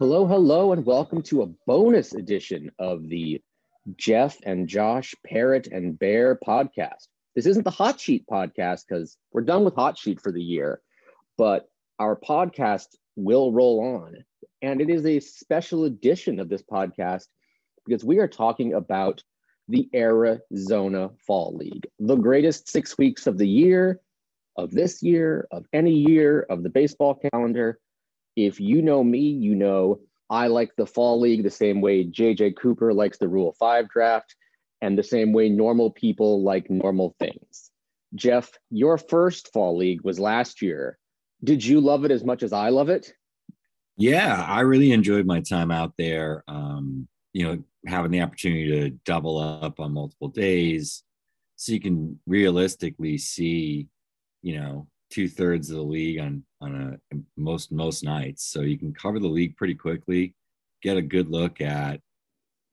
Hello, hello, and welcome to a bonus edition of the Geoff and Josh Parrot and Bear podcast. This isn't the Hot Sheet podcast because we're done with Hot Sheet for the year, but our podcast will roll on. And it is a special edition of this podcast because we are talking about the Arizona Fall League, the greatest six weeks of the year, of this year, of any year, of the baseball calendar. If you know me, you know I like the Fall League the same way JJ Cooper likes the Rule 5 draft, and the same way normal people like normal things. Geoff, your first Fall League was last year. Did you love it as much as I love it? Yeah, I really enjoyed my time out there. Um, you know, having the opportunity to double up on multiple days so you can realistically see you know two thirds of the league on on a most most nights so you can cover the league pretty quickly get a good look at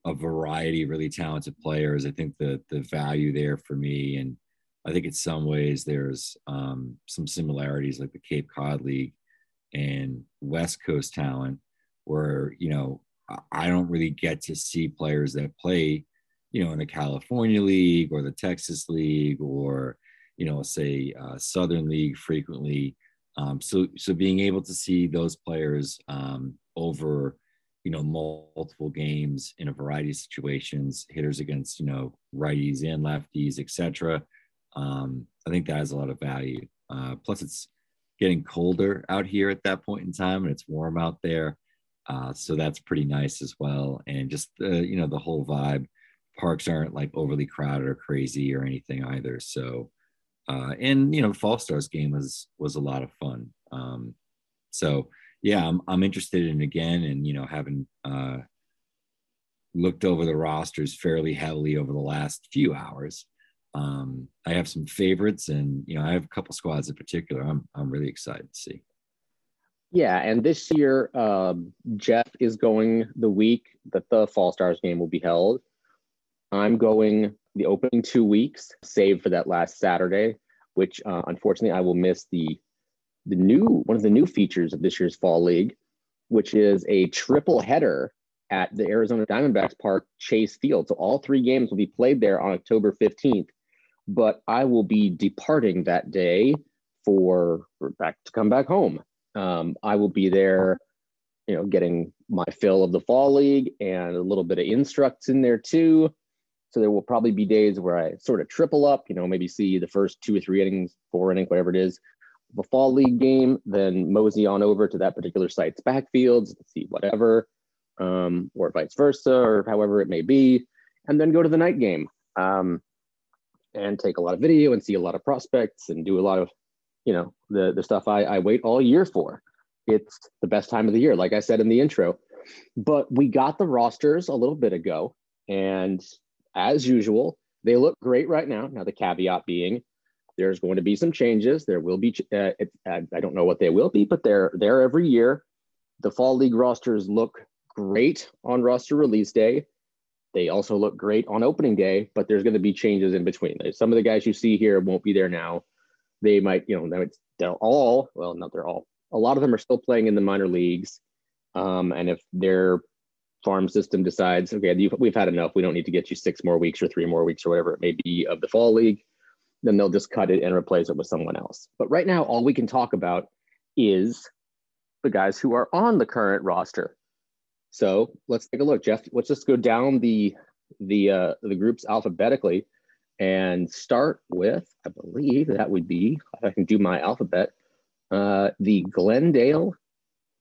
a variety of really talented players i think the the value there for me and i think in some ways there's um, some similarities like the cape cod league and west coast talent where you know I don't really get to see players that play, you know, in the California League or the Texas League or, you know, say uh, Southern League frequently. Um, so, so being able to see those players um, over, you know, multiple games in a variety of situations, hitters against, you know, righties and lefties, etc. Um, I think that has a lot of value. Uh, plus, it's getting colder out here at that point in time, and it's warm out there. Uh, so that's pretty nice as well. And just the, you know, the whole vibe. Parks aren't like overly crowded or crazy or anything either. So, uh, and you know, Fall Stars game was was a lot of fun. Um, so yeah, I'm I'm interested in again, and you know, having uh, looked over the rosters fairly heavily over the last few hours. Um, I have some favorites, and you know, I have a couple squads in particular. I'm I'm really excited to see. Yeah, and this year, um, Geoff is going the week that the Fall Stars game will be held. I'm going the opening two weeks, save for that last Saturday, which uh, unfortunately I will miss the the new one of the new features of this year's Fall League, which is a triple header at the Arizona Diamondbacks Park Chase Field. So all three games will be played there on October 15th. But I will be departing that day for, for back to come back home um, I will be there, you know, getting my fill of the fall league and a little bit of instructs in there too. So there will probably be days where I sort of triple up, you know, maybe see the first two or three innings, four innings, whatever it is, the fall league game, then mosey on over to that particular site's backfields, see whatever, um, or vice versa, or however it may be, and then go to the night game um, and take a lot of video and see a lot of prospects and do a lot of you know the the stuff I, I wait all year for. It's the best time of the year, like I said in the intro. But we got the rosters a little bit ago, and as usual, they look great right now. Now the caveat being, there's going to be some changes. There will be, uh, I don't know what they will be, but they're there every year. The fall league rosters look great on roster release day. They also look great on opening day, but there's going to be changes in between. Some of the guys you see here won't be there now they might, you know, they're all, well, not they're all, a lot of them are still playing in the minor leagues. Um, and if their farm system decides, okay, we've had enough, we don't need to get you six more weeks or three more weeks or whatever it may be of the fall league, then they'll just cut it and replace it with someone else. But right now, all we can talk about is the guys who are on the current roster. So let's take a look, Geoff. Let's just go down the the uh, the groups alphabetically and start with, I believe that would be, if I can do my alphabet, uh, the Glendale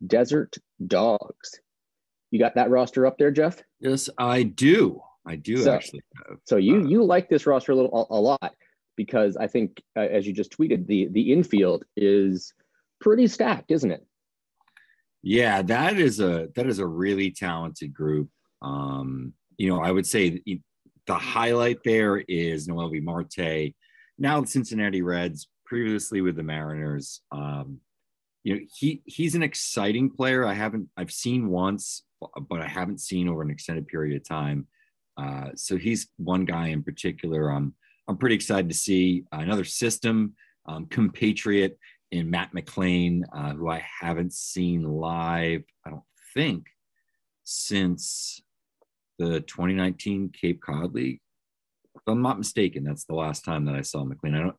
Desert Dogs. You got that roster up there, Geoff? Yes, I do. I do so, actually. Have, so you uh, you like this roster a little a, a lot because I think, uh, as you just tweeted, the the infield is pretty stacked, isn't it? Yeah, that is a that is a really talented group. Um, you know, I would say the highlight there is Noel Noelvi Marte, now the Cincinnati Reds, previously with the Mariners. Um, you know, he he's an exciting player. I haven't I've seen once, but I haven't seen over an extended period of time. Uh, so he's one guy in particular. I'm I'm pretty excited to see another system um, compatriot in Matt McLain, uh, who I haven't seen live. I don't think since the 2019 Cape Cod League. If I'm not mistaken, that's the last time that I saw McLain. I don't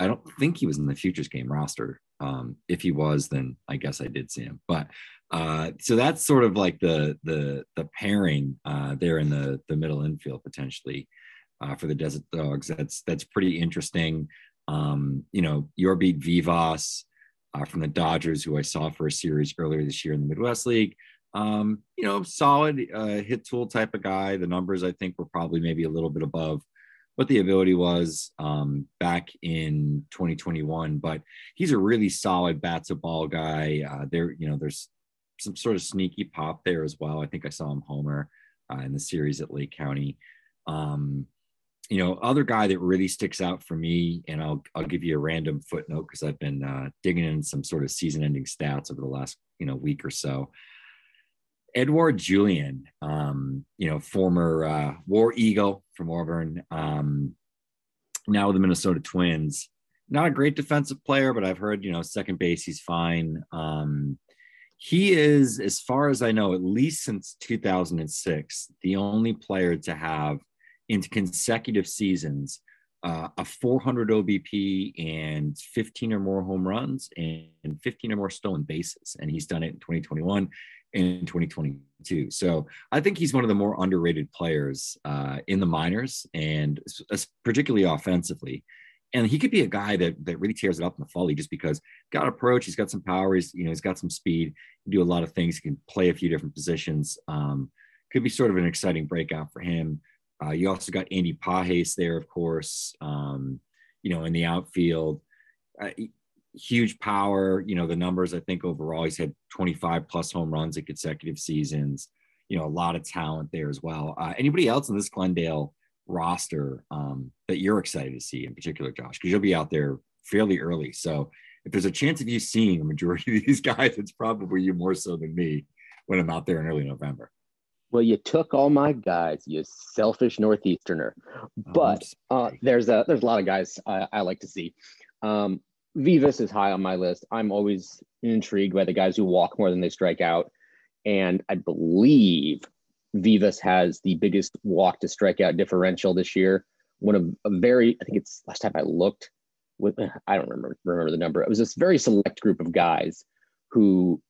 I don't think he was in the futures game roster. Um, if he was, then I guess I did see him. But uh, so that's sort of like the the the pairing uh, there in the the middle infield potentially uh, for the Desert Dogs. That's that's pretty interesting. Um, you know, your Jorbit Vivas uh, from the Dodgers, who I saw for a series earlier this year in the Midwest League. Um, you know, solid uh, hit tool type of guy. The numbers I think were probably maybe a little bit above what the ability was um, back in 2021, but he's a really solid bats a ball guy. Uh, there, you know, there's some sort of sneaky pop there as well. I think I saw him homer uh, in the series at Lake County. Um, you know, other guy that really sticks out for me, and I'll I'll give you a random footnote because I've been uh, digging in some sort of season-ending stats over the last you know week or so. Edouard Julien, um, you know, former uh, War Eagle from Auburn, um, now with the Minnesota Twins. Not a great defensive player, but I've heard you know second base he's fine. Um, he is, as far as I know, at least since 2006, the only player to have into consecutive seasons uh, a 400 OBP and 15 or more home runs and 15 or more stolen bases. And he's done it in 2021 and in 2022. So I think he's one of the more underrated players uh, in the minors and particularly offensively. And he could be a guy that that really tears it up in the fall just because got approach, he's got some power, he's you know he's got some speed, he do a lot of things, he can play a few different positions. Um, could be sort of an exciting breakout for him. Uh, you also got Andy Pages there, of course, um, you know, in the outfield. Uh, huge power, you know, the numbers, I think overall, he's had 25 plus home runs in consecutive seasons, you know, a lot of talent there as well. Uh, anybody else in this Glendale roster um, that you're excited to see in particular, Josh? Because you'll be out there fairly early. So if there's a chance of you seeing a majority of these guys, it's probably you more so than me when I'm out there in early November. Well, you took all my guys, you selfish northeasterner. Oh, but uh, there's a there's a lot of guys I, I like to see. Um, Vivas is high on my list. I'm always intrigued by the guys who walk more than they strike out, and I believe Vivas has the biggest walk to strikeout differential this year. One of a very, I think it's last time I looked with, I don't remember remember the number. It was this very select group of guys who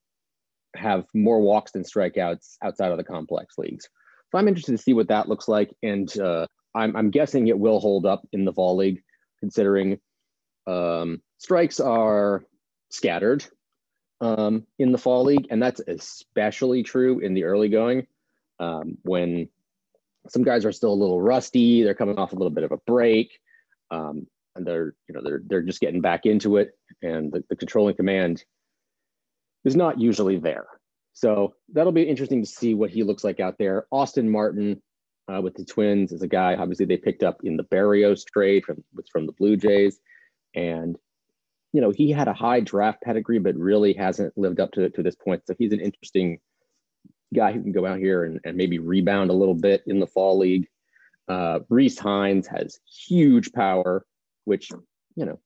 have more walks than strikeouts outside of the complex leagues. So I'm interested to see what that looks like, and uh, I'm, I'm guessing it will hold up in the fall league, considering um, strikes are scattered um, in the fall league, and that's especially true in the early going um, when some guys are still a little rusty. They're coming off a little bit of a break, um, and they're you know they're they're just getting back into it, and the, the controlling command is not usually there. So that'll be interesting to see what he looks like out there. Austin Martin uh, with the Twins is a guy, obviously, they picked up in the Berrios trade from, from the Blue Jays. And, you know, he had a high draft pedigree, but really hasn't lived up to, to this point. So he's an interesting guy who can go out here and, and maybe rebound a little bit in the fall league. Uh, Rece Hinds has huge power, which, you know,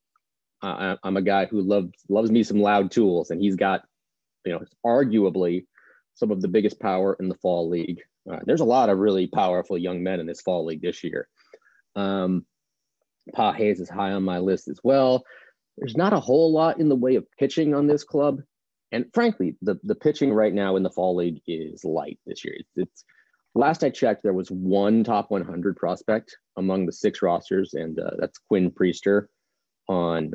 I, I'm a guy who loves loves me some loud tools, and he's got you know, arguably some of the biggest power in the fall league. Uh, there's a lot of really powerful young men in this fall league this year. Um, Pages is high on my list as well. There's not a whole lot in the way of pitching on this club. And frankly, the, the pitching right now in the fall league is light this year. It's, it's last I checked, there was one top 100 prospect among the six rosters, and uh, that's Quinn Priester on.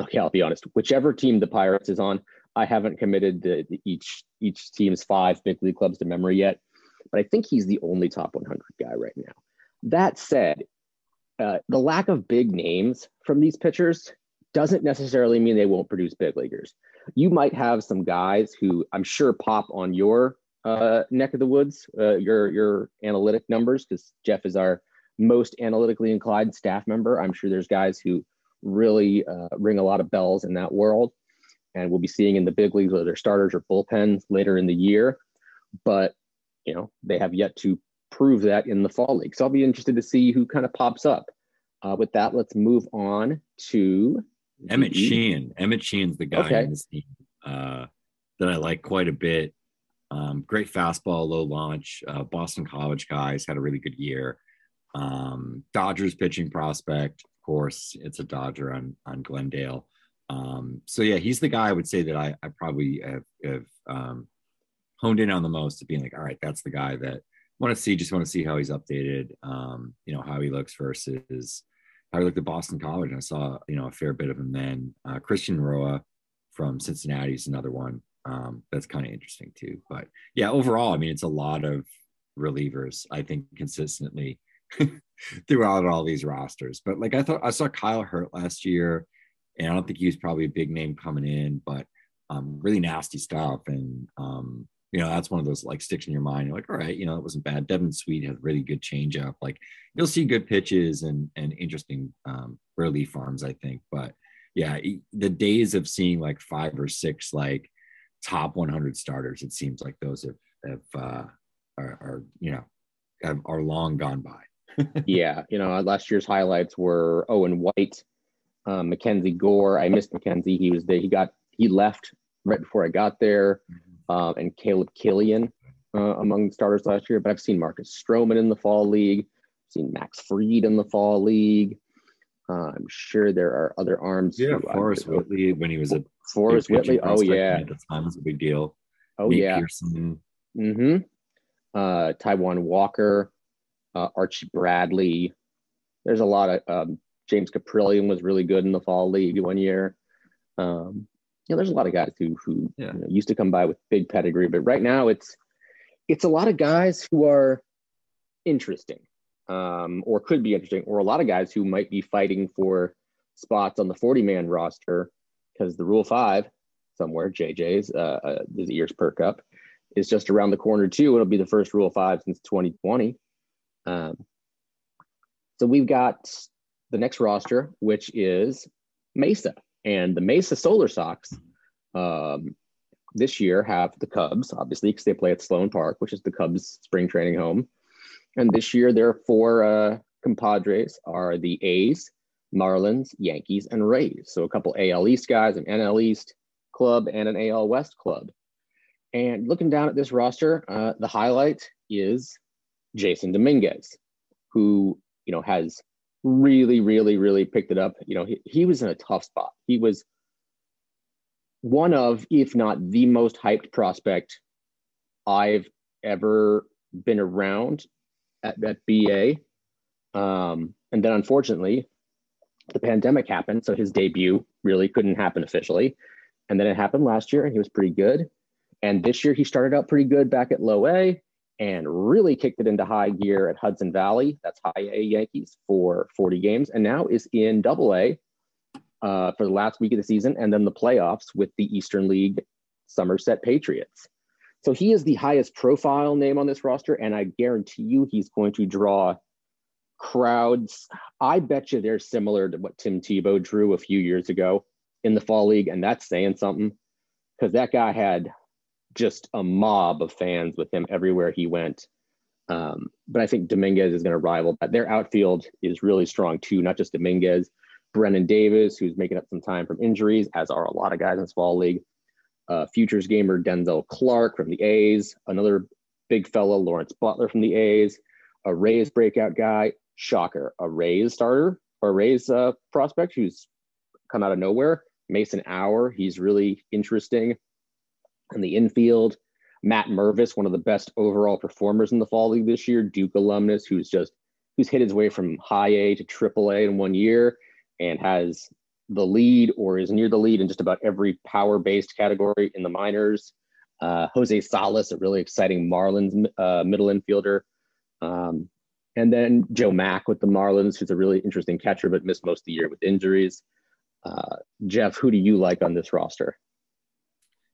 Okay, I'll be honest. Whichever team the Pirates is on, I haven't committed the, the each each team's five big league clubs to memory yet, but I think he's the only top 100 guy right now. That said, uh, the lack of big names from these pitchers doesn't necessarily mean they won't produce big leaguers. You might have some guys who I'm sure pop on your uh, neck of the woods, uh, your your analytic numbers, because Geoff is our most analytically inclined staff member. I'm sure there's guys who really uh, ring a lot of bells in that world and we'll be seeing in the big leagues whether they're starters or bullpens later in the year. But you know they have yet to prove that in the fall league. So I'll be interested to see who kind of pops up. Uh, with that, let's move on to Emmett the... Sheehan. Emmett Sheehan's the guy okay. in this team uh, that I like quite a bit. Um, great fastball, low launch. Uh, Boston College guys had a really good year. Um, Dodgers pitching prospect, of course, it's a Dodger on on Glendale. Um, so yeah, he's the guy I would say that I, I probably have, have um, honed in on the most to being like, all right, that's the guy that want to see. Just want to see how he's updated. Um, you know how he looks versus he looked at Boston College. And I saw you know a fair bit of him then. Uh, Christian Roa from Cincinnati is another one um, that's kind of interesting too. But yeah, overall, I mean, it's a lot of relievers. I think consistently throughout all these rosters. But like I thought, I saw Kyle Hurt last year, and I don't think he was probably a big name coming in, but um, really nasty stuff. And um, you know, that's one of those like sticks in your mind. You're like, all right, you know, it wasn't bad. Devin Sweet had really good changeup. Like you'll see good pitches and and interesting um, relief farms, I think. But yeah, the days of seeing like five or six like top 100 starters, it seems like those have have uh, are, are you know have, are long gone by. yeah, you know, last year's highlights were Owen White, um, Mackenzie Gore. I missed Mackenzie. He was there. He got he left right before I got there, uh, and Caleb Killian uh, among the starters last year. But I've seen Marcus Stroman in the fall league. I've seen Max Fried in the fall league. Uh, I'm sure there are other arms. Yeah, Forrest Whitley when he was a Forrest Whitley. Oh yeah, at the time was a big deal. Oh Nate yeah. Pearson. Mm-hmm. Uh, Taijuan Walker, uh, Archie Bradley. There's a lot of um, James Kaprielian was really good in the fall league one year. Um, know, there's a lot of guys who who yeah. you know, used to come by with big pedigree, but right now it's it's a lot of guys who are interesting um, or could be interesting, or a lot of guys who might be fighting for spots on the 40 man roster because the Rule Five somewhere, JJ's, uh, uh, his ears perk up, is just around the corner too. It'll be the first Rule Five since 2020. Um, so we've got the next roster, which is Mesa, and the Mesa Solar Sox um, this year have the Cubs, obviously, because they play at Sloan Park, which is the Cubs' spring training home. And this year, their four uh, compadres are the A's, Marlins, Yankees, and Rays. So a couple AL East guys, an NL East club, and an AL West club. And looking down at this roster, uh, the highlight is Jasson Dominguez, who you know has really, really, really picked it up. You know, he, he was in a tough spot. He was one of, if not the most hyped prospect I've ever been around at, at BA. Um, and then unfortunately, the pandemic happened. So his debut really couldn't happen officially. And then it happened last year and he was pretty good. And this year he started out pretty good back at low A and really kicked it into high gear at Hudson Valley. That's high A Yankees for 40 games. And now is in double A uh, for the last week of the season and then the playoffs with the Eastern League Somerset Patriots. So he is the highest profile name on this roster, and I guarantee you he's going to draw crowds. I bet you they're similar to what Tim Tebow drew a few years ago in the fall league, and that's saying something because that guy had just a mob of fans with him everywhere he went. Um, but I think Dominguez is going to rival that. Their outfield is really strong too, not just Dominguez. Brennan Davis, who's making up some time from injuries, as are a lot of guys in this fall league uh, futures gamer Denzel Clark from the A's, another big fella, Lawrence Butler from the A's, a Rays breakout guy, shocker, a Rays starter or a Rays uh, prospect who's come out of nowhere, Mason Auer. he's really interesting. In the infield, Matt Mervis, one of the best overall performers in the fall league this year, Duke alumnus, who's just who's hit his way from high A to triple A in one year and has the lead or is near the lead in just about every power based category in the minors. Uh, Jose Salas, a really exciting Marlins uh, middle infielder. Um, and then Joe Mack with the Marlins, who's a really interesting catcher, but missed most of the year with injuries. Uh, Geoff, who do you like on this roster?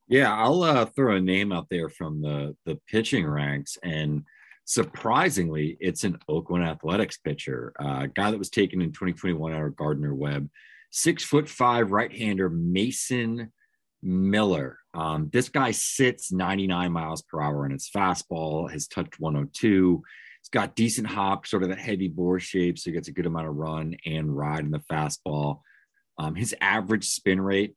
Yeah, I'll uh, throw a name out there from the the pitching ranks, and surprisingly, it's an Oakland Athletics pitcher, uh, guy that was taken in 2021 out of Gardner Webb six foot five right hander Mason Miller. Um, this guy sits 99 miles per hour in his fastball, has touched 102. He's got decent hop, sort of that heavy bore shape, so he gets a good amount of run and ride in the fastball. Um, his average spin rate,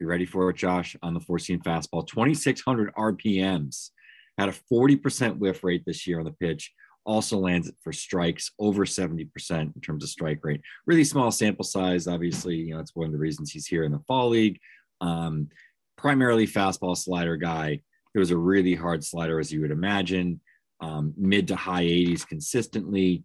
you ready for it, Josh, on the four seam fastball, 2,600 RPMs. had a 40% whiff rate this year on the pitch, also lands it for strikes over 70% in terms of strike rate. Really small sample size, obviously. You know, that's one of the reasons he's here in the fall league. Um, primarily fastball slider guy. It was a really hard slider, as you would imagine, um, mid to high 80s consistently.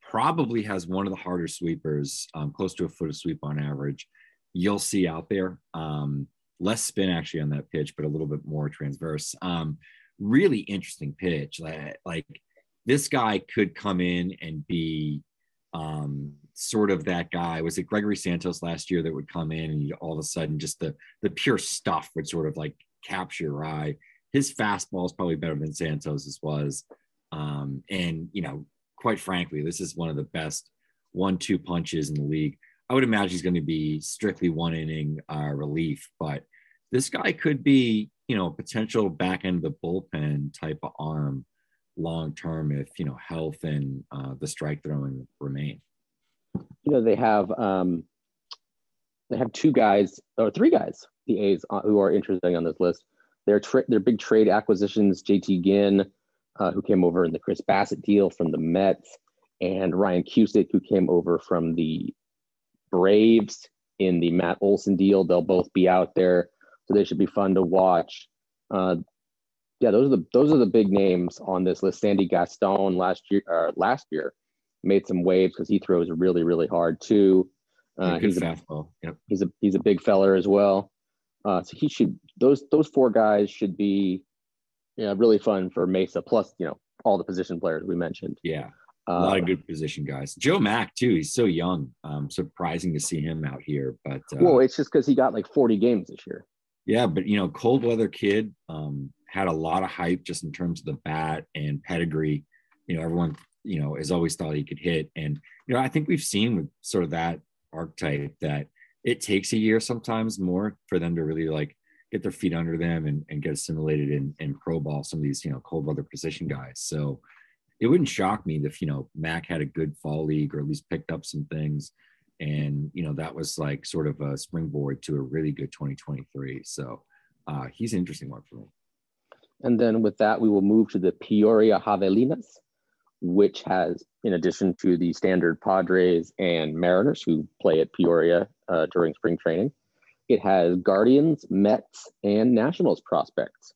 Probably has one of the harder sweepers, um, close to a foot of sweep on average. You'll see out there. Um, less spin actually on that pitch, but a little bit more transverse. Um, really interesting pitch. Like, like this guy could come in and be um, sort of that guy. Was it Gregory Santos last year that would come in and all of a sudden just the the pure stuff would sort of like capture your eye. His fastball is probably better than Santos's was, um, and you know, quite frankly, this is one of the best one-two punches in the league. I would imagine he's going to be strictly one inning uh, relief, but this guy could be, you know, potential back end of the bullpen type of arm long term if you know health and uh, the strike throwing remain. You know they have um, they have two guys or three guys the A's uh, who are interesting on this list. Their tra- their big trade acquisitions: JT Ginn, uh, who came over in the Chris Bassitt deal from the Mets, and Ryan Cusick, who came over from the Braves in the Matt Olson deal. They'll both be out there, so they should be fun to watch. Uh, yeah, those are the those are the big names on this list. Sandy Gaston last year uh, last year made some waves because he throws really really hard too. Uh, he's a fastball. Yep. He's a he's a big feller as well. Uh, so he should those those four guys should be yeah really fun for Mesa. Plus you know all the position players we mentioned. Yeah, a lot of uh, good position guys. Joe Mack too. He's so young. Um, surprising to see him out here. But uh, well, it's just because he got like 40 games this year. Yeah, but you know, cold weather kid. Um, had a lot of hype just in terms of the bat and pedigree. You know, everyone, you know, has always thought he could hit. And, you know, I think we've seen with sort of that archetype that it takes a year sometimes more for them to really like get their feet under them and, and get assimilated in, in pro ball, some of these, you know, cold weather position guys. So it wouldn't shock me if, you know, Mack had a good fall league or at least picked up some things. And, you know, that was like sort of a springboard to a really good 2023. So uh, he's an interesting one for me. And then with that, we will move to the Peoria Javelinas, which has, in addition to the standard Padres and Mariners who play at Peoria uh, during spring training, it has Guardians, Mets, and Nationals prospects.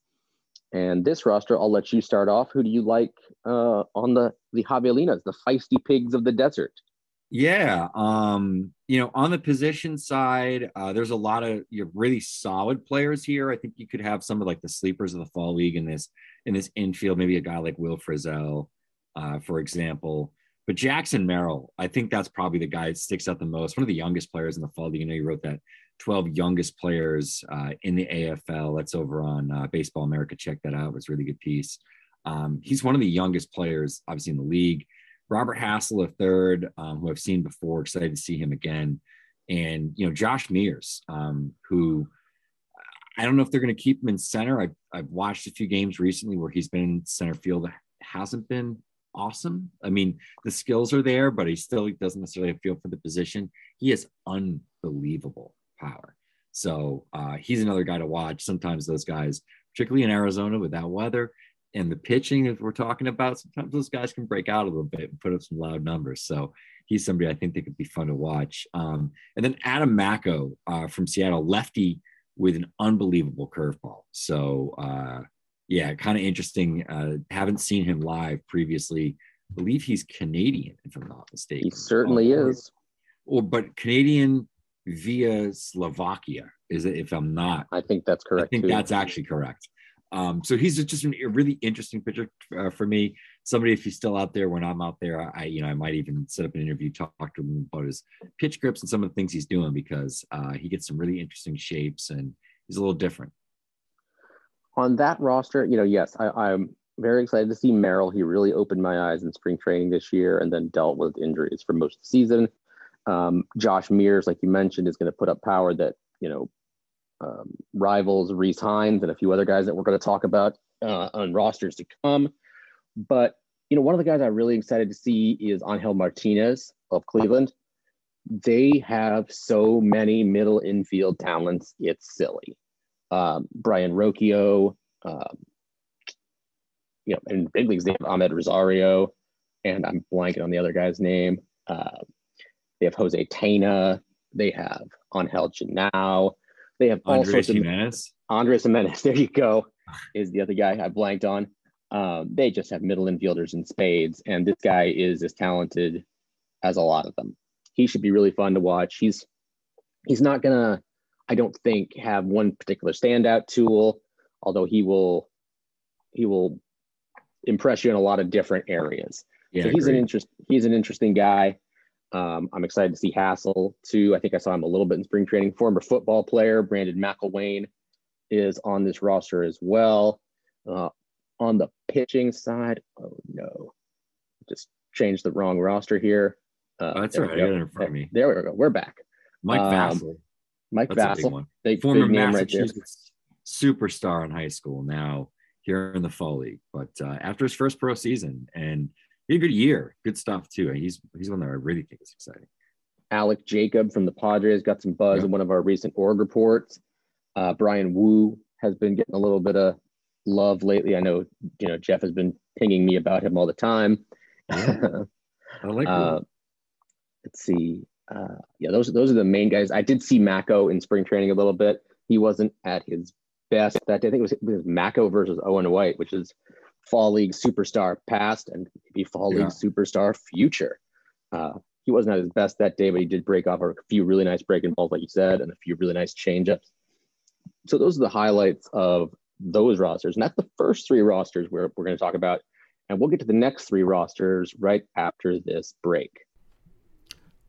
And this roster, I'll let you start off. Who do you like uh, on the the Javelinas, the feisty pigs of the desert? Yeah. Um, you know, on the position side, uh, there's a lot of you're really solid players here. I think you could have some of like the sleepers of the fall league in this in this infield, maybe a guy like Will Frizzell, uh, for example. But Jackson Merrill, I think that's probably the guy that sticks out the most. One of the youngest players in the fall league. You know, you wrote that 12 youngest players uh, in the AFL. That's over on uh, Baseball America. Check that out. It's a really good piece. Um, he's one of the youngest players, obviously, in the league. Robert Hassell, a third, um, who I've seen before, excited to see him again. And, you know, Josh Mears, um, who I don't know if they're going to keep him in center. I've, I've watched a few games recently where he's been in center field, hasn't been awesome. I mean, the skills are there, but he still doesn't necessarily feel for the position. He is unbelievable power. So uh, he's another guy to watch. Sometimes those guys, particularly in Arizona with that weather, and the pitching that we're talking about, sometimes those guys can break out a little bit and put up some loud numbers. So he's somebody I think that could be fun to watch. Um, and then Adam Macko uh, from Seattle, lefty with an unbelievable curveball. So uh, yeah, kind of interesting. Uh, haven't seen him live previously. I believe he's Canadian, if I'm not mistaken. He certainly or, is. Or but Canadian via Slovakia is it? If I'm not, I think that's correct. I think too. that's actually correct. Um, so he's just a really interesting pitcher uh, for me. Somebody, if he's still out there when I'm out there, I, you know, I might even set up an interview, talk to him about his pitch grips and some of the things he's doing because uh, he gets some really interesting shapes and he's a little different. On that roster, you know, yes, I, I'm very excited to see Merrill. He really opened my eyes in spring training this year and then dealt with injuries for most of the season. Um, Josh Mears, like you mentioned, is going to put up power that, you know, um, rivals Rece Hinds and a few other guys that we're going to talk about uh, on rosters to come. But you know, one of the guys I'm really excited to see is Angel Martinez of Cleveland. They have so many middle infield talents; it's silly. Um, Brayan Rocchio, um, you know, in big leagues, they have Amed Rosario, and I'm blanking on the other guy's name. Uh, they have Jose Tena. They have Angel Genao. They have all Andres sorts of Gimenez. Andres Gimenez. There you go. Is the other guy I blanked on. Um, they just have middle infielders in spades, and this guy is as talented as a lot of them. He should be really fun to watch. He's he's not gonna, I don't think, have one particular standout tool, although he will he will impress you in a lot of different areas. Yeah, so he's an interest he's an interesting guy. Um, I'm excited to see Hassell too. I think I saw him a little bit in spring training. Former football player Brandon McIlwain is on this roster as well. Uh, on the pitching side, oh no, just changed the wrong roster here. Uh, Oh, that's right. I go. got it in front of me. There we go. We're back. Mike Um, Mike That's a big Vasil, big, Former big name right. Massachusetts superstar in high school, now here in the fall league. But uh, after his first pro season, and he a good year, good stuff too. He's he's one that I really think is exciting. Alec Jacob from the Padres got some buzz Yeah. in one of our recent org reports. Uh, Bryan Woo has been getting a little bit of love lately. I know, you know, Geoff has been pinging me about him all the time. Yeah. I like uh, let's see. Uh, yeah, those those are the main guys. I did see Macko in spring training a little bit. He wasn't at his best that day. I think it was, it was Macko versus Owen White, which is fall league superstar past and maybe fall Yeah. league superstar future. Uh, he wasn't at his best that day, but he did break off a few really nice breaking balls, like you said, and a few really nice changeups. So those are the highlights of those rosters, and that's the first three rosters we're we're going to talk about, and we'll get to the next three rosters right after this break.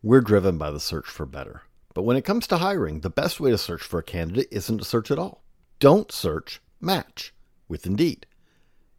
We're driven by the search for better. But when it comes to hiring, the best way to search for a candidate isn't to search at all. Don't search, match with Indeed.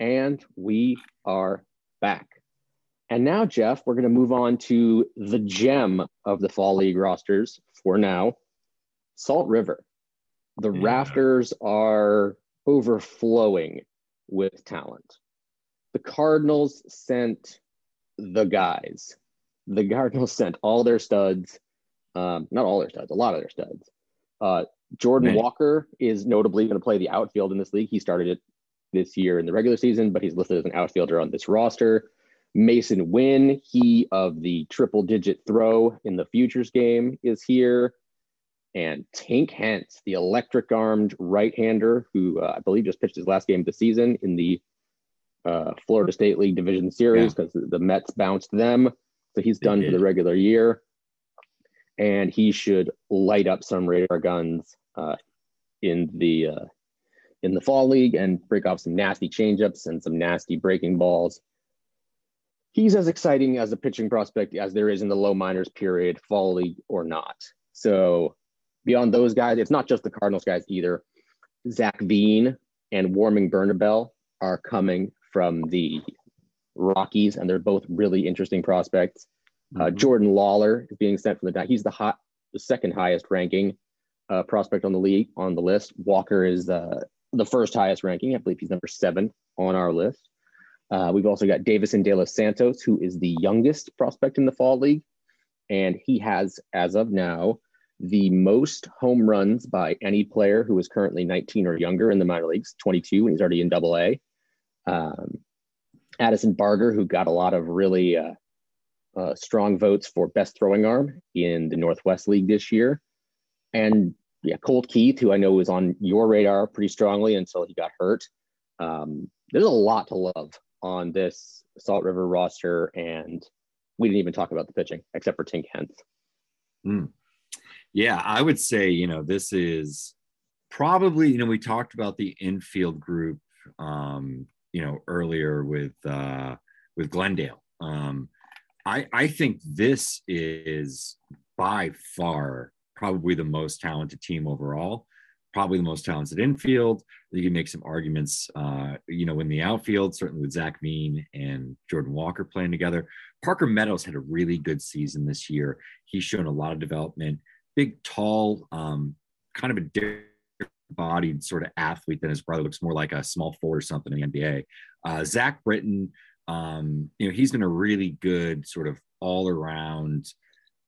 And we are back. And now, Geoff, we're going to move on to the gem of the Fall League rosters for now Salt River. The Yeah. rafters are overflowing with talent. The Cardinals sent the guys. The Cardinals sent all their studs, um, not all their studs, a lot of their studs. Uh, Jordan Many. Walker is notably going to play the outfield in this league. He started it this year in the regular season, but he's listed as an outfielder on this roster. Masyn Winn, he of the triple digit throw in the futures game, is here. And Tink Hence, the electric armed right hander, who uh, I believe just pitched his last game of the season in the uh, Florida State League Division Series because the Mets bounced them. So he's done for the regular year. And he should light up some radar guns uh, in the uh, in the fall league and break off some nasty changeups and some nasty breaking balls. He's as exciting as a pitching prospect as there is in the low minors period, fall league or not. So beyond those guys, it's not just the Cardinals guys either. Zach Veen and Warming Bernabel are coming from the Rockies, and they're both really interesting prospects. Uh, Mhm. Jordan Lawlar is being sent from the he's the hot, the second highest ranking uh, prospect on the league on the list. Walker is uh, the first highest ranking. I believe he's number seven on our list. Uh, we've also got Deyvison De Los Santos, who is the youngest prospect in the fall league, and he has, as of now, the most home runs by any player who is currently 19 or younger in the minor leagues, 22, and he's already in double A. Um, Addison Barger, who got a lot of really uh, uh, strong votes for best throwing arm in the Northwest League this year. And yeah, Colt Keith, who I know was on your radar pretty strongly until he got hurt. Um, there's a lot to love on this Salt River roster, and we didn't even talk about the pitching except for Tink Hence. Mm. Yeah, I would say, you know, this is probably, you know, we talked about the infield group, um, you know, earlier with uh, with Glendale. Um, I I think this is by far probably the most talented team overall probably the most talented infield. You can make some arguments, uh, you know, in the outfield, certainly with Zach Veen and Jordan Walker playing together. Parker Meadows had a really good season this year. He's shown a lot of development. Big, tall, um, kind of a different bodied sort of athlete than his brother. Looks more like a small forward or something in the NBA. Uh, Zach Britton, um, you know, he's been a really good sort of all around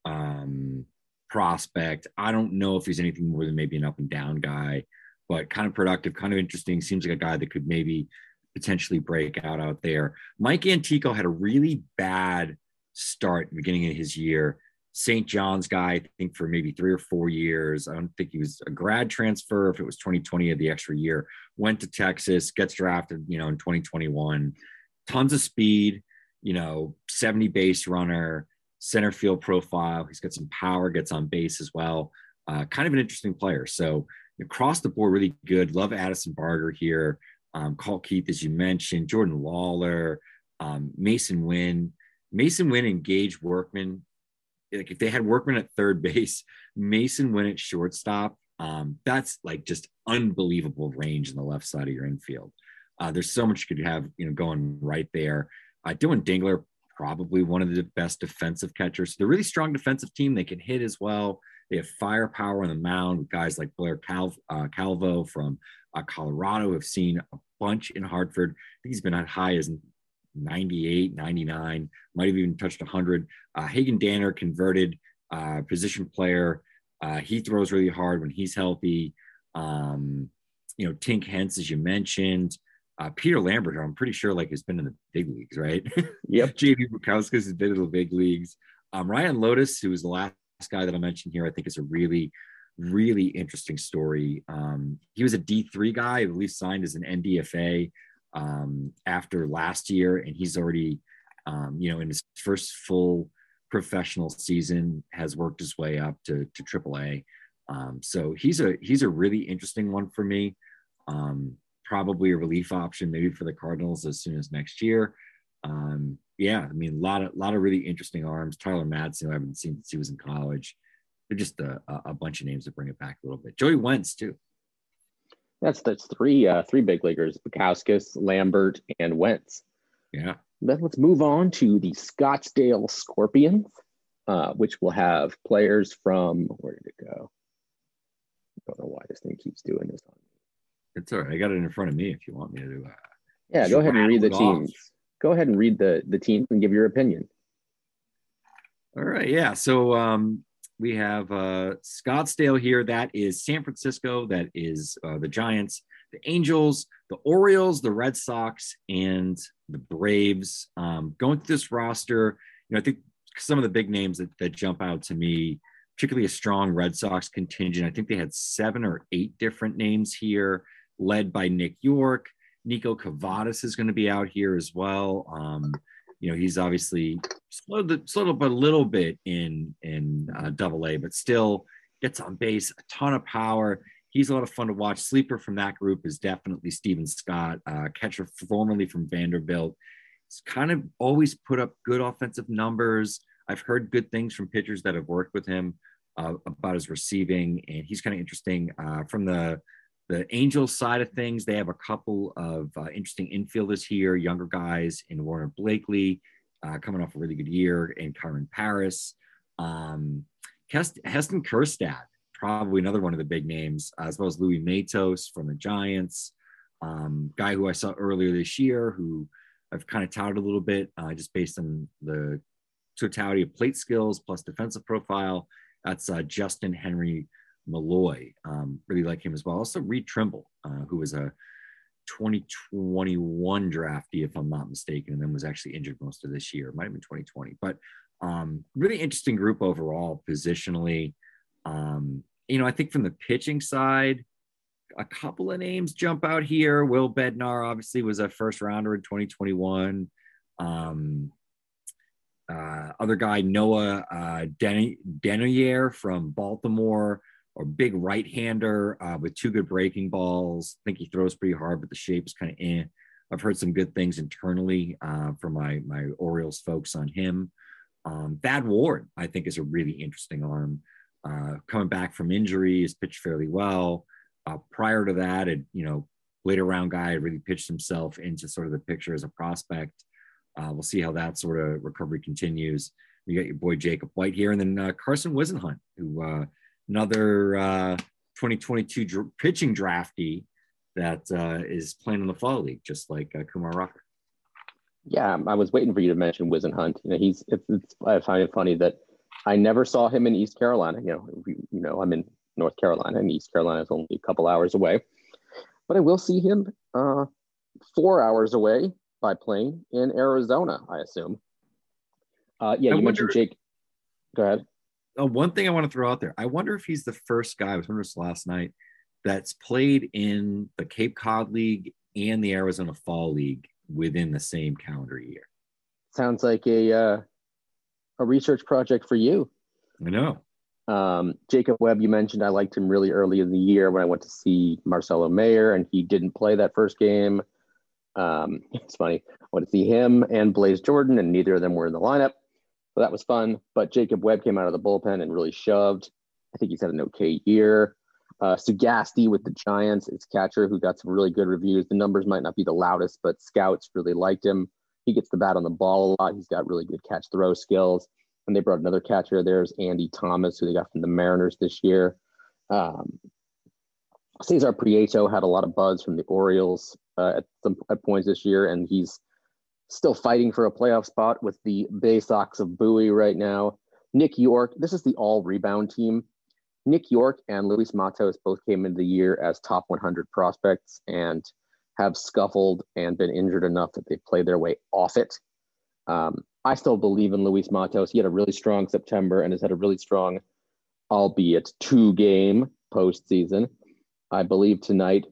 um, prospect. I don't know if he's anything more than maybe an up and down guy, but kind of productive, kind of interesting. Seems like a guy that could maybe potentially break out out there. Mike Antico had a really bad start beginning of his year. St. John's guy, I think for maybe three or four years. I don't think he was a grad transfer. If it was 2020 of the extra year, went to Texas, gets drafted, you know, in 2021. Tons of speed, you know, 70 base runner, center field profile. He's got some power, gets on base as well. Uh, kind of an interesting player. So across the board, really good. Love Addison Barger here. Um, Colt Keith, as you mentioned, Jordan Lawlar, um, Masyn Winn. Masyn Winn and Gage Workman. Like if they had Workman at third base, Masyn Winn at shortstop, um, that's like just unbelievable range in the left side of your infield. Uh, there's so much you could have, you know, going right there. Uh, Dillon Dingler probably one of the best defensive catchers. They're really strong defensive team. They can hit as well. They have firepower on the mound guys like Blair Cal- uh, Calvo from uh, Colorado have seen a bunch in Hartford. I think he's been as high as 98, 99, might have even touched 100. Uh, Hagen Danner converted uh, position player. Uh, he throws really hard when he's healthy. Um, you know, Tink Hence, as you mentioned. Uh, Peter Lambert, I'm pretty sure like has been in the big leagues, right? Yep. JB Bukauskas has been in the big leagues. Um, Ryan Loutos, who was the last guy that I mentioned here, I think is a really, really interesting story. Um, he was a D3 guy, I believe signed as an NDFA um, after last year, and he's already, um, you know, in his first full professional season, has worked his way up to to AAA. Um, so he's a he's a really interesting one for me. Um, probably a relief option maybe for the Cardinals as soon as next year. Um, yeah, I mean, a lot of lot of really interesting arms. Tyler Madsen, I haven't seen since he was in college. They're just a, a bunch of names to bring it back a little bit. Joey Wentz too. That's that's three uh, three big leaguers: Bukauskas, Lambert, and Wentz. Yeah. Then let's move on to the Scottsdale Scorpions, uh, which will have players from where did it go? I don't know why this thing keeps doing this on. It's all right. I got it in front of me if you want me to. Uh, yeah, go ahead and read the teams. teams. Go ahead and read the the teams and give your opinion. All right. Yeah. So um, we have uh, Scottsdale here. That is San Francisco. That is uh, the Giants, the Angels, the Orioles, the Red Sox, and the Braves. Um, going through this roster, you know, I think some of the big names that, that jump out to me, particularly a strong Red Sox contingent. I think they had seven or eight different names here led by Nick Yorke. Niko Kavadas is going to be out here as well. Um, you know, he's obviously slowed, the, slowed up a little bit in in uh, Double A, but still gets on base, a ton of power. He's a lot of fun to watch. Sleeper from that group is definitely Stephen Scott, uh, catcher formerly from Vanderbilt. He's kind of always put up good offensive numbers. I've heard good things from pitchers that have worked with him uh, about his receiving, and he's kind of interesting uh, from the the Angels side of things, they have a couple of uh, interesting infielders here, younger guys in Werner Blakely, uh, coming off a really good year, and Kyren Paris. Um, Heston Kjerstad, probably another one of the big names, as well as Luis Matos from the Giants, um, guy who I saw earlier this year, who I've kind of touted a little bit, uh, just based on the totality of plate skills plus defensive profile. That's uh, Justin Henry Malloy. Um, really like him as well. Also, Reed Trimble, uh, who was a 2021 draftee, if I'm not mistaken, and then was actually injured most of this year. Might have been 2020, but um, really interesting group overall, positionally. Um, you know, I think from the pitching side, a couple of names jump out here. Will Bednar obviously was a first rounder in 2021. Um, uh, other guy, Noah uh, Den- from Baltimore, or big right hander uh, with two good breaking balls. I think he throws pretty hard, but the shape's kind of eh. I've heard some good things internally uh, from my my Orioles folks on him. Um, Ward, I think, is a really interesting arm. Uh, coming back from injury, has pitched fairly well. Uh, prior to that, it you know later round guy really pitched himself into sort of the picture as a prospect. Uh, we'll see how that sort of recovery continues. You got your boy Jacob White here, and then uh, Carson Whisenhunt, who uh, another uh, 2022 dr- pitching draftee that uh, is playing in the fall league, just like uh, Kumar Rocker. Yeah, I was waiting for you to mention Whisenhunt. You know, he's it's, it's, I find it funny that I never saw him in East Carolina. You know, you know, I'm in North Carolina, and East Carolina is only a couple hours away, but I will see him uh, four hours away by plane in Arizona. I assume. Uh, yeah, I you wonder, mentioned Jake. Go ahead. Uh, one thing I want to throw out there. I wonder if he's the first guy. I was wondering this last night that's played in the Cape Cod League and the Arizona Fall League within the same calendar year. Sounds like a uh, a research project for you. I know. Um, Jacob Webb, you mentioned I liked him really early in the year when I went to see Marcelo Mayer, and he didn't play that first game. Um, it's funny. I went to see him and Blaze Jordan, and neither of them were in the lineup. So that was fun. But Jacob Webb came out of the bullpen and really shoved. I think he's had an okay year. Uh, Sugastey with the Giants, it's catcher who got some really good reviews. The numbers might not be the loudest, but scouts really liked him. He gets the bat on the ball a lot. He's got really good catch throw skills. And they brought another catcher. There's Andy Thomas, who they got from the Mariners this year. Um, Cesar Prieto had a lot of buzz from the Orioles uh, at some at points this year, and he's still fighting for a playoff spot with the Bay Sox of Bowie right now. Nick Yorke, this is the all rebound team. Nick Yorke and Luis Matos both came into the year as top 100 prospects and have scuffled and been injured enough that they've played their way off it. Um, I still believe in Luis Matos. He had a really strong September and has had a really strong, albeit two game postseason. I believe tonight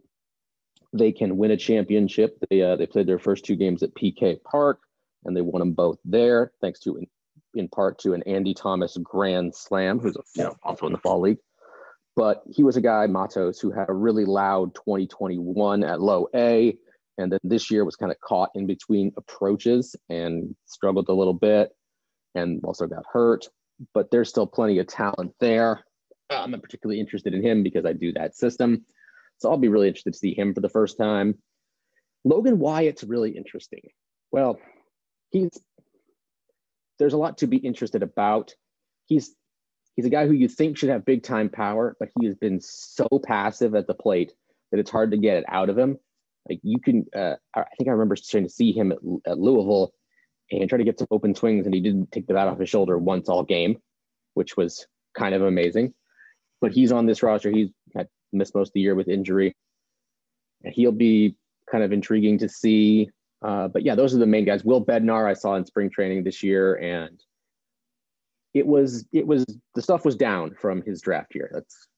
they can win a championship. They uh, they played their first two games at PK Park and they won them both there, thanks to in, in part to an Andy Thomas grand slam, who's you know also in the fall league. But he was a guy, Matos, who had a really loud 2021 at low A, and then this year was kind of caught in between approaches and struggled a little bit, and also got hurt. But there's still plenty of talent there. I'm not particularly interested in him because I do that system. So I'll be really interested to see him for the first time. Logan Wyatt's really interesting. Well, he's there's a lot to be interested about. He's he's a guy who you think should have big time power, but he has been so passive at the plate that it's hard to get it out of him. Like you can, uh, I think I remember trying to see him at, at Louisville and try to get some open swings, and he didn't take the bat off his shoulder once all game, which was kind of amazing. But he's on this roster. He's missed most of the year with injury. He'll be kind of intriguing to see. Uh, but yeah, those are the main guys. Will Bednar I saw in spring training this year, and it was it was the stuff was down from his draft year. That's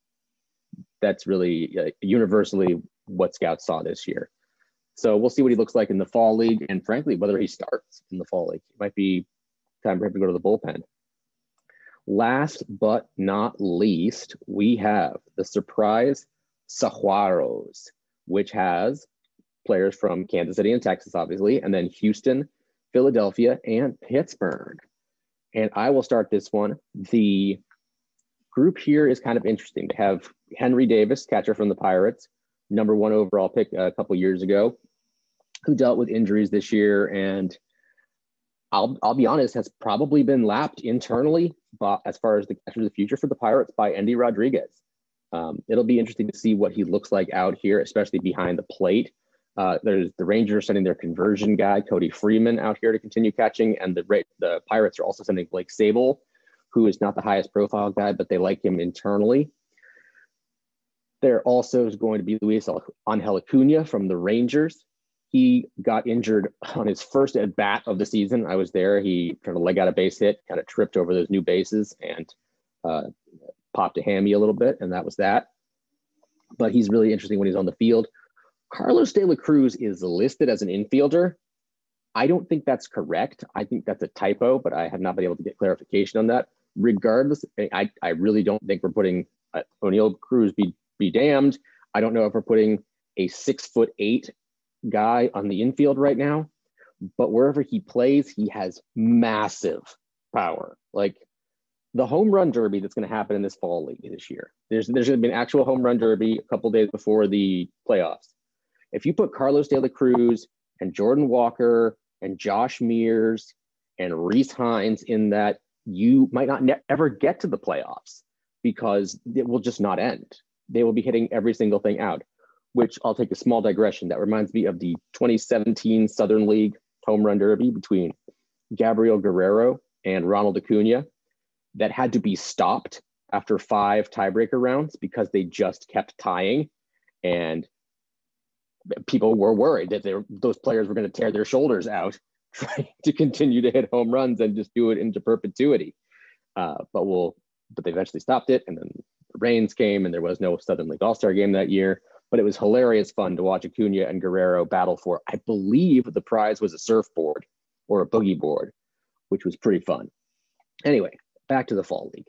that's really uh, universally what scouts saw this year. So we'll see what he looks like in the fall league, and frankly, whether he starts in the fall league. It might be time for him to go to the bullpen. Last but not least, we have the surprise Saguaros, which has players from Kansas City and Texas, obviously, and then Houston, Philadelphia, and Pittsburgh. And I will start this one. The group here is kind of interesting to have Henry Davis, catcher from the Pirates, number one overall pick a couple years ago, who dealt with injuries this year and I'll I'll be honest, has probably been lapped internally, as far as the catcher of the future for the Pirates by Endy Rodriguez. Um, it'll be interesting to see what he looks like out here, especially behind the plate. Uh, there's the Rangers sending their conversion guy Cody Freeman out here to continue catching, and the the Pirates are also sending Blake Sabol, who is not the highest profile guy, but they like him internally. There also is going to be Luis Angel Acuna from the Rangers. He got injured on his first at bat of the season. I was there. He tried to leg out a base hit, kind of tripped over those new bases and uh, popped a hammy a little bit, and that was that. But he's really interesting when he's on the field. Carlos De La Cruz is listed as an infielder. I don't think that's correct. I think that's a typo, but I have not been able to get clarification on that. Regardless, I, I really don't think we're putting uh, Oneil Cruz be be damned. I don't know if we're putting a six foot eight guy on the infield right now, but wherever he plays, he has massive power. Like the home run derby that's going to happen in this fall league this year. There's there's going to be an actual home run derby a couple days before the playoffs. If you put Carlos De La Cruz and Jordan Walker and Josh Mears and Rece Hinds in that, you might not ne- ever get to the playoffs because it will just not end they will be hitting every single thing out, which I'll take a small digression. That reminds me of the 2017 Southern League home run derby between Gabriel Guerrero and Ronald Acuna that had to be stopped after five tiebreaker rounds because they just kept tying and people were worried that those players were going to tear their shoulders out trying to continue to hit home runs and just do it into perpetuity. Uh, but we'll, but they eventually stopped it, and then rains came and there was no Southern League All Star game that year. But it was hilarious fun to watch Acuna and Guerrero battle for. I believe the prize was a surfboard or a boogie board, which was pretty fun. Anyway, back to the fall league.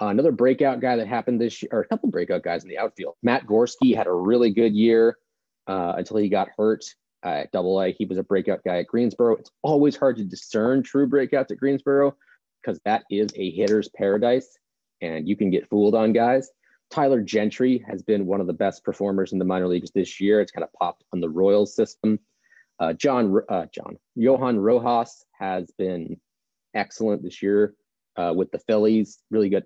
Uh, another breakout guy that happened this year, or a couple breakout guys in the outfield. Matt Gorski had a really good year uh, until he got hurt at Double A. He was a breakout guy at Greensboro. It's always hard to discern true breakouts at Greensboro because that is a hitter's paradise and you can get fooled on guys. Tyler Gentry has been one of the best performers in the minor leagues this year. It's kind of popped on the Royals system. Uh, John, uh, John, Johan Rojas has been excellent this year uh, with the Phillies. Really good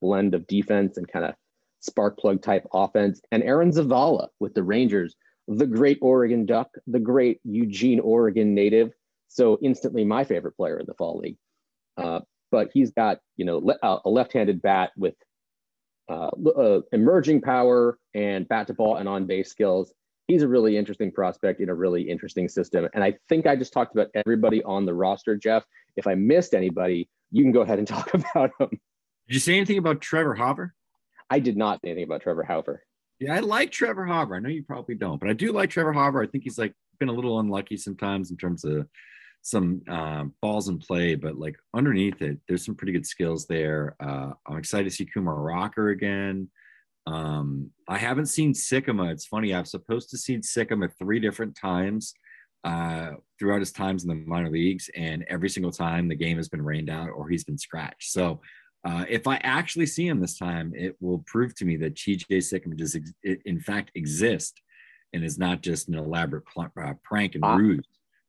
blend of defense and kind of spark plug type offense. And Aaron Zavala with the Rangers, the great Oregon Duck, the great Eugene, Oregon native. So instantly my favorite player in the fall league. Uh, but he's got you know le- uh, a left-handed bat with uh, uh, emerging power and bat to ball and on base skills. He's a really interesting prospect in a really interesting system. And I think I just talked about everybody on the roster, Geoff. If I missed anybody, you can go ahead and talk about them. Did you say anything about Trevor Hauver? I did not say anything about Trevor Hauver. Yeah, I like Trevor Hauver. I know you probably don't, but I do like Trevor Hauver. I think he's like been a little unlucky sometimes in terms of some uh, balls in play, but like underneath it, there's some pretty good skills there. Uh, I'm excited to see Kumar Rocker again. Um, I haven't seen Sikkema. It's funny. I've supposed to see Sikkema three different times uh, throughout his times in the minor leagues, and every single time the game has been rained out or he's been scratched. So uh, if I actually see him this time, it will prove to me that TJ Sikkema does ex- in fact exist and is not just an elaborate pl- uh, prank and ruse.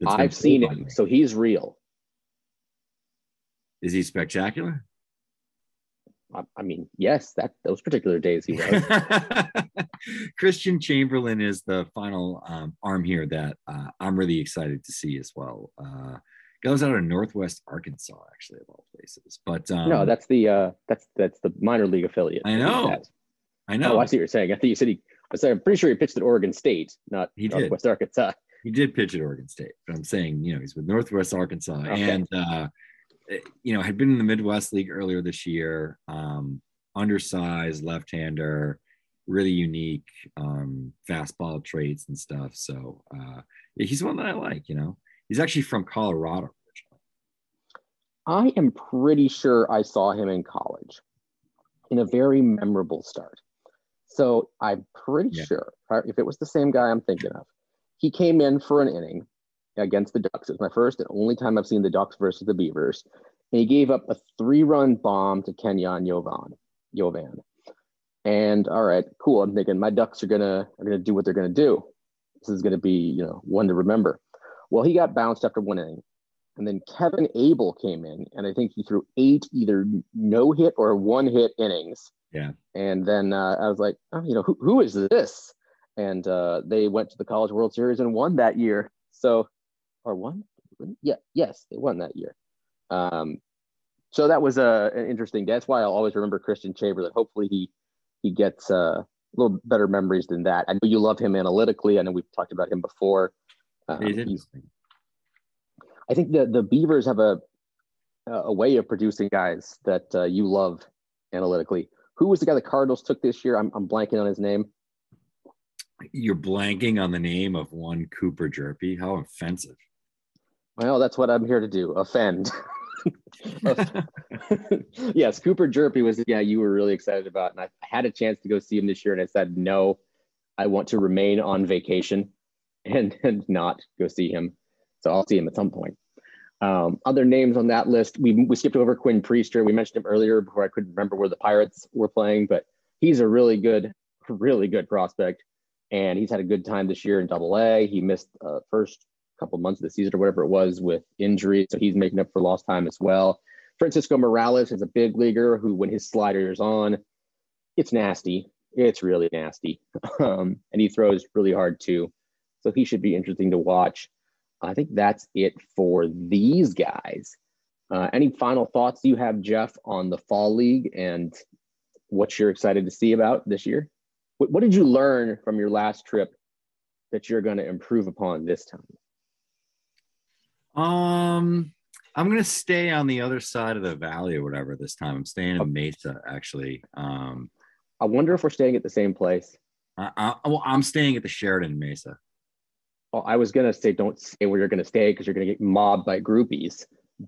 I've seen him, so he's real. Is he spectacular? I, I mean, yes, that those particular days he was. Christian Chamberlain is the final um, arm here that uh, I'm really excited to see as well. Uh, goes out of Northwest Arkansas, actually, of all places. But um, no, that's the uh, that's that's the minor league affiliate. I know. I know. Oh, I see what you're saying. I think you said he. I am pretty sure he pitched at Oregon State, not he Northwest did. Arkansas. He did pitch at Oregon State, but I'm saying, you know, he's with Northwest Arkansas okay. and, uh, you know, had been in the Midwest League earlier this year. Um, undersized left-hander, really unique um, fastball traits and stuff. So uh, yeah, he's one that I like. You know, he's actually from Colorado originally. I am pretty sure I saw him in college in a very memorable start. So I'm pretty yeah. sure if it was the same guy I'm thinking of, he came in for an inning against the Ducks. It was my first and only time I've seen the Ducks versus the Beavers. And he gave up a three-run bomb to Kenyon Yovan. Yovan. And all right, cool. I'm thinking my Ducks are gonna are gonna do what they're gonna do. This is gonna be, you know, one to remember. Well, he got bounced after one inning. And then Kevin Abel came in, and I think he threw eight either no hit or one hit innings. Yeah. And then uh, I was like, oh, you know, who, who is this? And uh, they went to the College World Series and won that year. So, or won? Yeah, yes, they won that year. Um, so that was a, an interesting. That's why I'll always remember Christian Chamberlain. Hopefully he he gets uh, a little better memories than that. I know you love him analytically. I know we've talked about him before. Um, He's interesting. I think the the Beavers have a a way of producing guys that uh, you love analytically. Who was the guy the Cardinals took this year? I'm, I'm blanking on his name. You're blanking on the name of one Cooper Hjerpe. How offensive. Well, that's what I'm here to do offend. yes, Cooper Hjerpe was, yeah, you were really excited about. And I had a chance to go see him this year, and I said, no, I want to remain on vacation and, and not go see him. So I'll see him at some point. Um, other names on that list, we, we skipped over Quinn Priester. We mentioned him earlier before I couldn't remember where the Pirates were playing, but he's a really good, really good prospect. And he's had a good time this year in double A. He missed uh, first couple months of the season or whatever it was with injury. So he's making up for lost time as well. Francisco Morales is a big leaguer who, when his slider is on, it's nasty. It's really nasty. Um, and he throws really hard too. So he should be interesting to watch. I think that's it for these guys. Uh, any final thoughts you have, Geoff, on the fall league and what you're excited to see about this year? What, what did you learn from your last trip that you're going to improve upon this time? Um, I'm gonna stay on the other side of the valley or whatever this time. I'm staying in Mesa actually. Um, I wonder if we're staying at the same place. I, I, well, I'm staying at the Sheraton Mesa. Well, I was gonna say don't say where you're gonna stay because you're gonna get mobbed by groupies.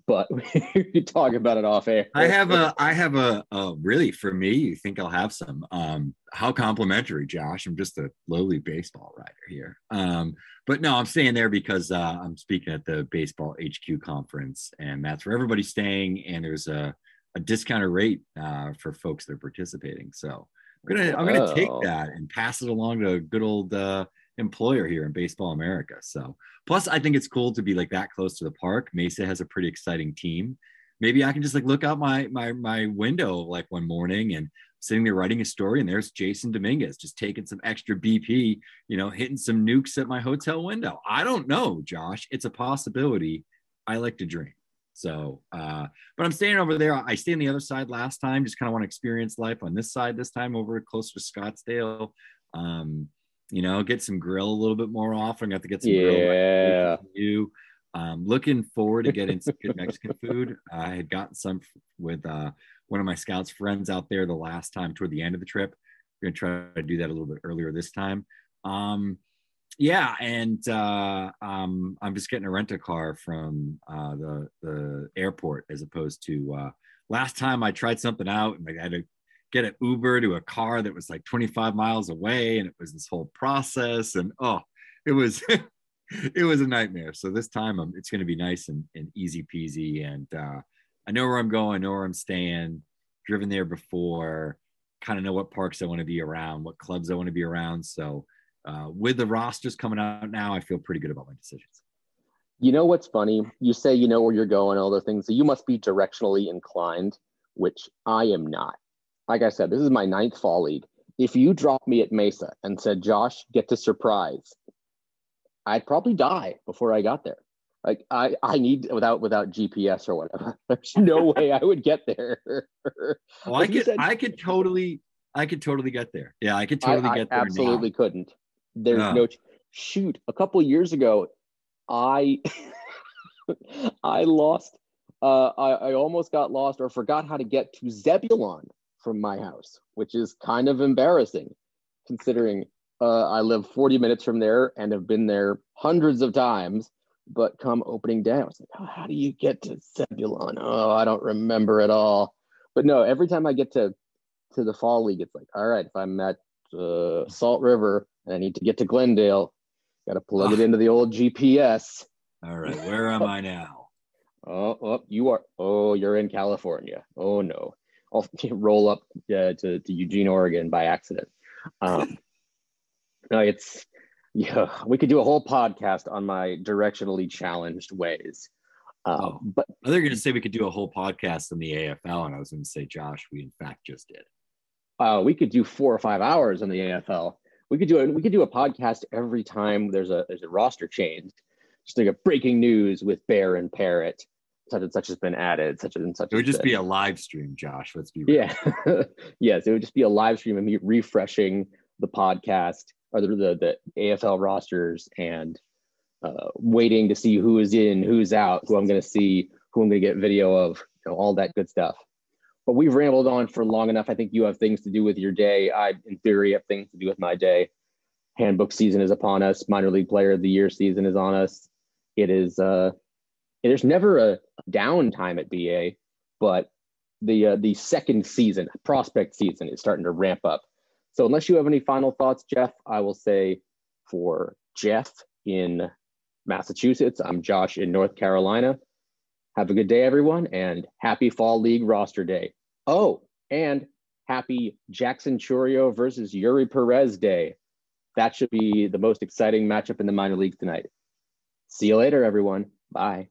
But we talk about it off air. I have a, I have a, a really for me. You think I'll have some? Um, how complimentary, Josh. I'm just a lowly baseball writer here. Um, but no, I'm staying there because uh, I'm speaking at the baseball HQ conference, and that's where everybody's staying. And there's a, a discounted rate uh, for folks that are participating. So I'm gonna, I'm gonna take Oh. that and pass it along to a good old uh, employer here in Baseball America. So plus, I think it's cool to be like that close to the park. Mesa has a pretty exciting team. Maybe I can just like look out my my my window like one morning and sitting there writing a story, and there's Jasson Dominguez just taking some extra BP, you know, hitting some nukes at my hotel window. I don't know, Josh. It's a possibility. I like to dream. So, uh, but I'm staying over there. I stayed on the other side last time. Just kind of want to experience life on this side this time over closer to Scottsdale. Um, you know, get some grill a little bit more often. Got to get some grill Yeah. from you. Um, looking forward to getting some good Mexican food. I had gotten some with uh, one of my scouts friends out there the last time toward the end of the trip. We're gonna try to do that a little bit earlier this time. Um, yeah, and uh, um, I'm just getting a rent a car from uh, the the airport as opposed to uh, last time I tried something out and I had to get an Uber to a car that was like 25 miles away, and it was this whole process, and oh, it was it was a nightmare. So this time um, it's going to be nice and, and easy peasy, and uh, I know where I'm going, I know where I'm staying, driven there before, kind of know what parks I want to be around, what clubs I want to be around. So uh, with the rosters coming out now, I feel pretty good about my decisions. You know what's funny? You say you know where you're going, all those things. So you must be directionally inclined, which I am not. Like I said, this is my ninth fall league. If you dropped me at Mesa and said, Josh, get to surprise, I'd probably die before I got there. Like I, I need without without GPS or whatever. There's no way I would get there. Oh, I could, said- I could totally, I could totally get there. Yeah, I could totally I get there. now. absolutely couldn't. There's No. no ch- shoot. A couple years ago, I I lost. Uh, I, I almost got lost or forgot how to get to Zebulon from my house, which is kind of embarrassing, considering uh, I live 40 minutes from there and have been there hundreds of times. But come opening day, I was like, oh, how do you get to Zebulon? Oh, I don't remember at all. But no, every time I get to to the fall league, it's like, all right, if I'm at uh, Salt River and I need to get to Glendale, got to plug it Ah. into the old GPS. All right, where am I now? Oh, oh, you are. Oh, you're in California. Oh no, I'll roll up uh, to to Eugene, Oregon by accident. Um, no, it's yeah. We could do a whole podcast on my directionally challenged ways. Um, Oh. But I thought you were going to say we could do a whole podcast on the AFL, and I was going to say, Josh, we in fact just did. uh, we could do four or five hours on the AFL. We could do it. We could do a podcast every time there's a there's a roster change. Just like a breaking news with Bear and Parrot, such and such has been added, such and such. It would just been. be a live stream, Josh. Let's be real. yeah, yes, it would just be a live stream of me refreshing the podcast or the the, the AFL rosters and uh, waiting to see who is in, who's out, who I'm going to see, who I'm going to get video of, you know, all that good stuff. But we've rambled on for long enough. I think you have things to do with your day. I, in theory, have things to do with my day. Handbook season is upon us. Minor league player of the year season is on us. It is. Uh, there's never a downtime at BA, but the uh, the second season, prospect season, is starting to ramp up. So unless you have any final thoughts, Geoff, I will say for Geoff in Massachusetts, I'm Josh in North Carolina. Have a good day, everyone, and happy Fall League roster day. Oh, and happy Jackson Chourio versus Eury Perez day. That should be the most exciting matchup in the minor leagues tonight. See you later, everyone. Bye.